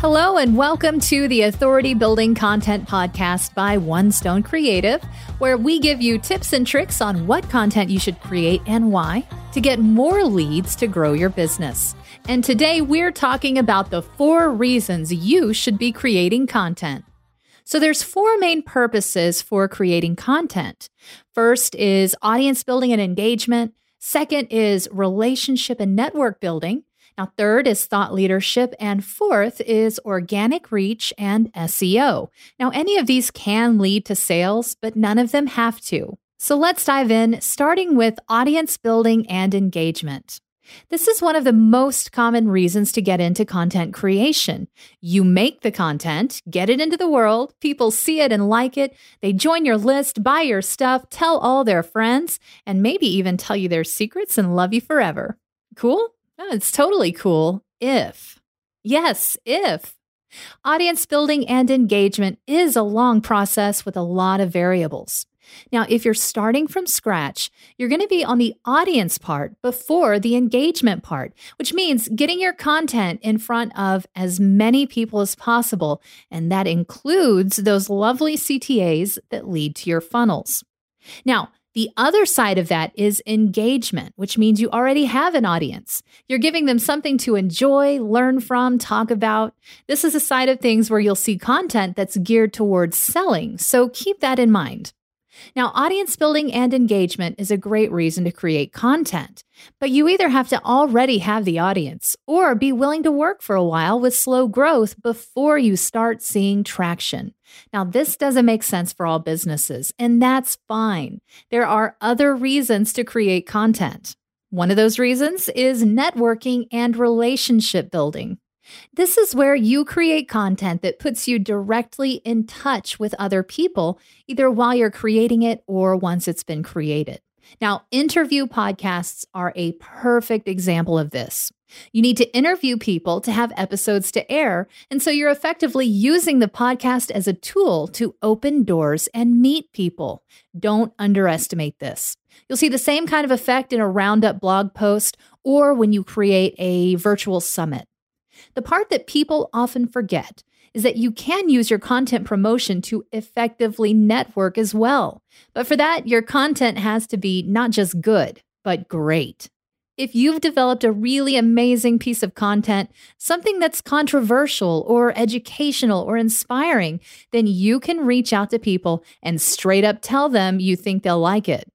Hello, and welcome to the Authority Building Content Podcast by One Stone Creative, where we give you tips and tricks on what content you should create and why to get more leads to grow your business. And today we're talking about the four reasons you should be creating content. So there's four main purposes for creating content. First is audience building and engagement. Second is relationship and network building. Now, third is thought leadership, and fourth is organic reach and SEO. Now, any of these can lead to sales, but none of them have to. So let's dive in, starting with audience building and engagement. This is one of the most common reasons to get into content creation. You make the content, get it into the world, people see it and like it, they join your list, buy your stuff, tell all their friends, and maybe even tell you their secrets and love you forever. Cool? It's totally cool if. Yes, if. Audience building and engagement is a long process with a lot of variables. Now, if you're starting from scratch, you're going to be on the audience part before the engagement part, which means getting your content in front of as many people as possible. And that includes those lovely CTAs that lead to your funnels. Now, the other side of that is engagement, which means you already have an audience. You're giving them something to enjoy, learn from, talk about. This is a side of things where you'll see content that's geared towards selling, so keep that in mind. Now, audience building and engagement is a great reason to create content, but you either have to already have the audience or be willing to work for a while with slow growth before you start seeing traction. Now, this doesn't make sense for all businesses, and that's fine. There are other reasons to create content. One of those reasons is networking and relationship building. This is where you create content that puts you directly in touch with other people, either while you're creating it or once it's been created. Now, interview podcasts are a perfect example of this. You need to interview people to have episodes to air. And so you're effectively using the podcast as a tool to open doors and meet people. Don't underestimate this. You'll see the same kind of effect in a roundup blog post or when you create a virtual summit. The part that people often forget is that you can use your content promotion to effectively network as well. But for that, your content has to be not just good, but great. If you've developed a really amazing piece of content, something that's controversial or educational or inspiring, then you can reach out to people and straight up tell them you think they'll like it.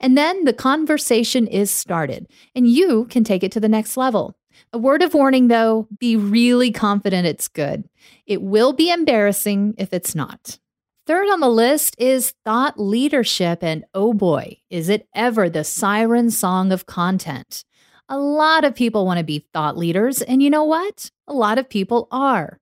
And then the conversation is started, and you can take it to the next level. A word of warning though be really confident it's good. It will be embarrassing if it's not. Third on the list is thought leadership, and oh boy, is it ever the siren song of content. A lot of people want to be thought leaders, and you know what? A lot of people are.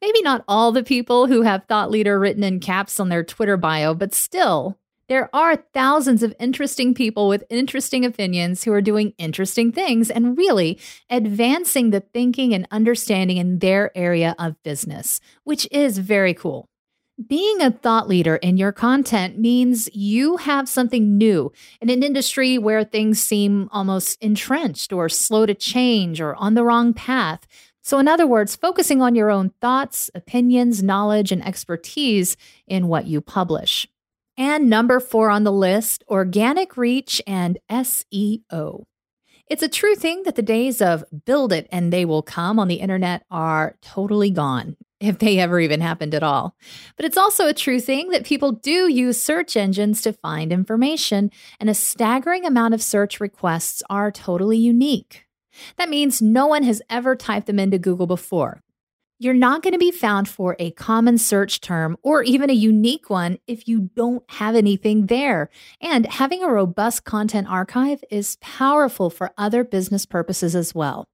Maybe not all the people who have thought leader written in caps on their Twitter bio, but still, there are thousands of interesting people with interesting opinions who are doing interesting things and really advancing the thinking and understanding in their area of business, which is very cool. Being a thought leader in your content means you have something new in an industry where things seem almost entrenched or slow to change or on the wrong path. So, in other words, focusing on your own thoughts, opinions, knowledge, and expertise in what you publish. And number four on the list organic reach and SEO. It's a true thing that the days of build it and they will come on the internet are totally gone, if they ever even happened at all. But it's also a true thing that people do use search engines to find information, and a staggering amount of search requests are totally unique. That means no one has ever typed them into Google before. You're not going to be found for a common search term or even a unique one if you don't have anything there. And having a robust content archive is powerful for other business purposes as well.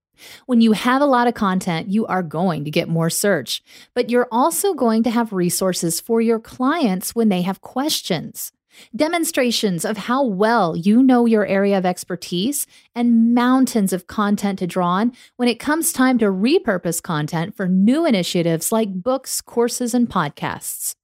When you have a lot of content, you are going to get more search, but you're also going to have resources for your clients when they have questions demonstrations of how well you know your area of expertise, and mountains of content to draw on when it comes time to repurpose content for new initiatives like books, courses, and podcasts.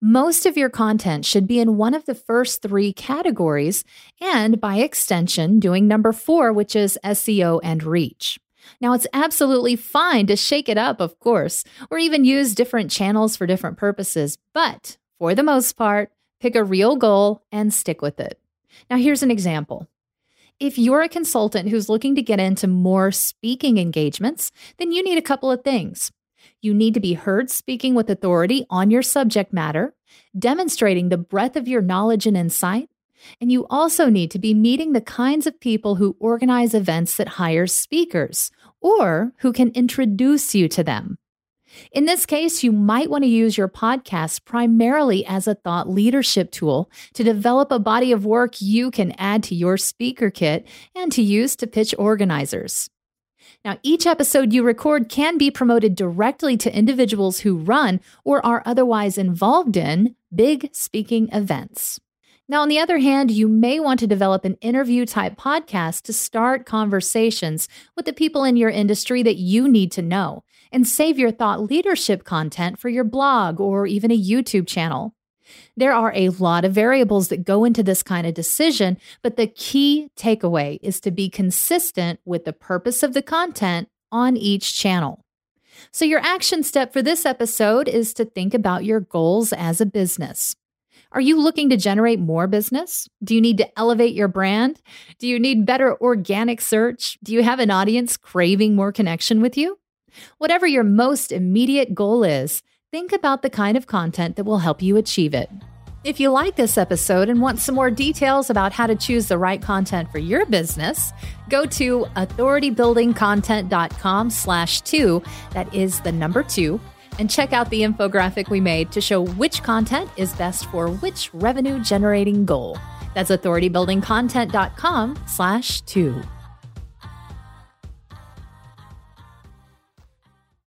Most of your content should be in one of the first three categories, and by extension, doing number four, which is SEO and reach. Now, it's absolutely fine to shake it up, of course, or even use different channels for different purposes, but for the most part, pick a real goal and stick with it. Now, here's an example. If you're a consultant who's looking to get into more speaking engagements, then you need a couple of things. You need to be heard speaking with authority on your subject matter, demonstrating the breadth of your knowledge and insight. And you also need to be meeting the kinds of people who organize events that hire speakers or who can introduce you to them. In this case, you might want to use your podcast primarily as a thought leadership tool to develop a body of work you can add to your speaker kit and to use to pitch organizers. Now, each episode you record can be promoted directly to individuals who run or are otherwise involved in big speaking events. Now, on the other hand, you may want to develop an interview type podcast to start conversations with the people in your industry that you need to know and save your thought leadership content for your blog or even a YouTube channel. There are a lot of variables that go into this kind of decision, but the key takeaway is to be consistent with the purpose of the content on each channel. So, your action step for this episode is to think about your goals as a business. Are you looking to generate more business? Do you need to elevate your brand? Do you need better organic search? Do you have an audience craving more connection with you? Whatever your most immediate goal is, think about the kind of content that will help you achieve it. If you like this episode and want some more details about how to choose the right content for your business, go to authoritybuildingcontent.com slash two, that is the number two, and check out the infographic we made to show which content is best for which revenue generating goal. That's authoritybuildingcontent.com slash two.